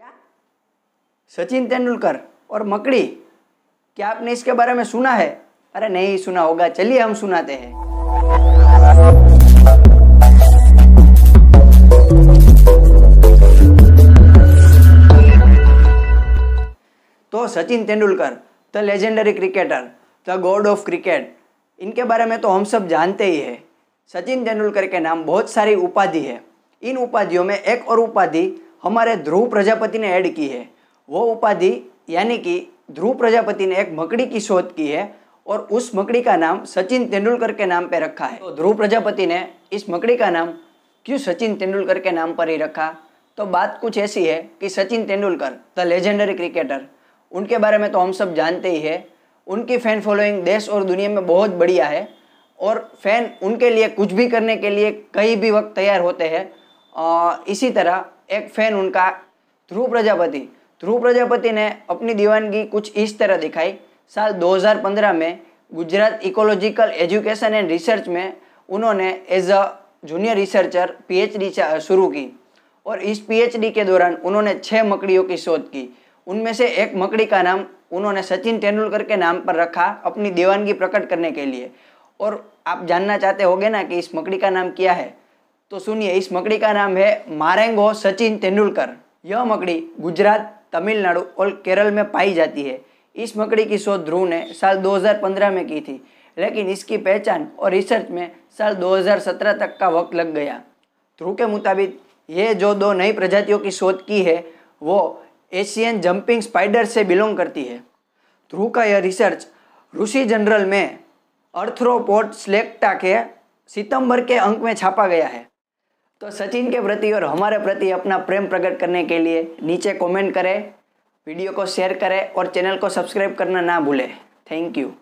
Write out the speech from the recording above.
क्या? सचिन तेंदुलकर और मकड़ी। क्या आपने इसके बारे में सुना है? अरे नहीं सुना होगा। चलिए हम सुनाते हैं। तो Sachin Tendulkar, the legendary cricketer, the god of cricket, इनके बारे में तो हम सब जानते ही हैं। सचिन तेंदुलकर के नाम बहुत सारी उपाधि है। इन उपाधियों में एक और उपाधि हमारे ध्रुव प्रजापति ने ऐड की है। वो उपाधि, यानी कि ध्रुव प्रजापति ने एक मकड़ी की शोध की है और उस मकड़ी का नाम सचिन तेंदुलकर के नाम पर रखा है। तो ध्रुव प्रजापति ने इस मकड़ी का नाम क्यों सचिन तेंदुलकर के नाम पर ही रखा? तो बात कुछ ऐसी है कि Sachin Tendulkar the legendary cricketer उनके बारे में तो हम सब जानते ही है। उनकी फ़ैन फॉलोइंग देश और दुनिया में बहुत बढ़िया है और फ़ैन उनके लिए कुछ भी करने के लिए कहीं भी वक्त तैयार होते हैं। इसी तरह एक फ़ैन उनका ध्रुव प्रजापति। ध्रुव प्रजापति ने अपनी दीवानगी कुछ इस तरह दिखाई। साल 2015 में Gujarat ecological education and research में उन्होंने as a junior researcher PhD शुरू की। और इस पीएचडी के दौरान उन्होंने छः मकड़ियों की शोध की। उनमें से एक मकड़ी का नाम उन्होंने सचिन तेंदुलकर के नाम पर रखा अपनी दीवानगी प्रकट करने के लिए। और आप जानना चाहते होगे ना कि इस मकड़ी का नाम क्या है? तो सुनिए, इस मकड़ी का नाम है मारेंगो सचिन तेंदुलकर। यह मकड़ी गुजरात, तमिलनाडु और केरल में पाई जाती है। इस मकड़ी की शोध ध्रुव ने साल 2015 में की थी, लेकिन इसकी पहचान और रिसर्च में साल 2017 तक का वक्त लग गया। ध्रुव के मुताबिक, ये जो दो नई प्रजातियों की शोध की है, वो एशियन जंपिंग स्पाइडर से बिलोंग करती है। ध्रुव का यह रिसर्च रूसी जनरल में अर्थ्रोपोड स्लेक्टा के सितंबर के अंक में छापा गया है। तो सचिन के प्रति और हमारे प्रति अपना प्रेम प्रकट करने के लिए नीचे कमेंट करें वीडियो को शेयर करें और चैनल को सब्सक्राइब करना ना भूलें। Thank you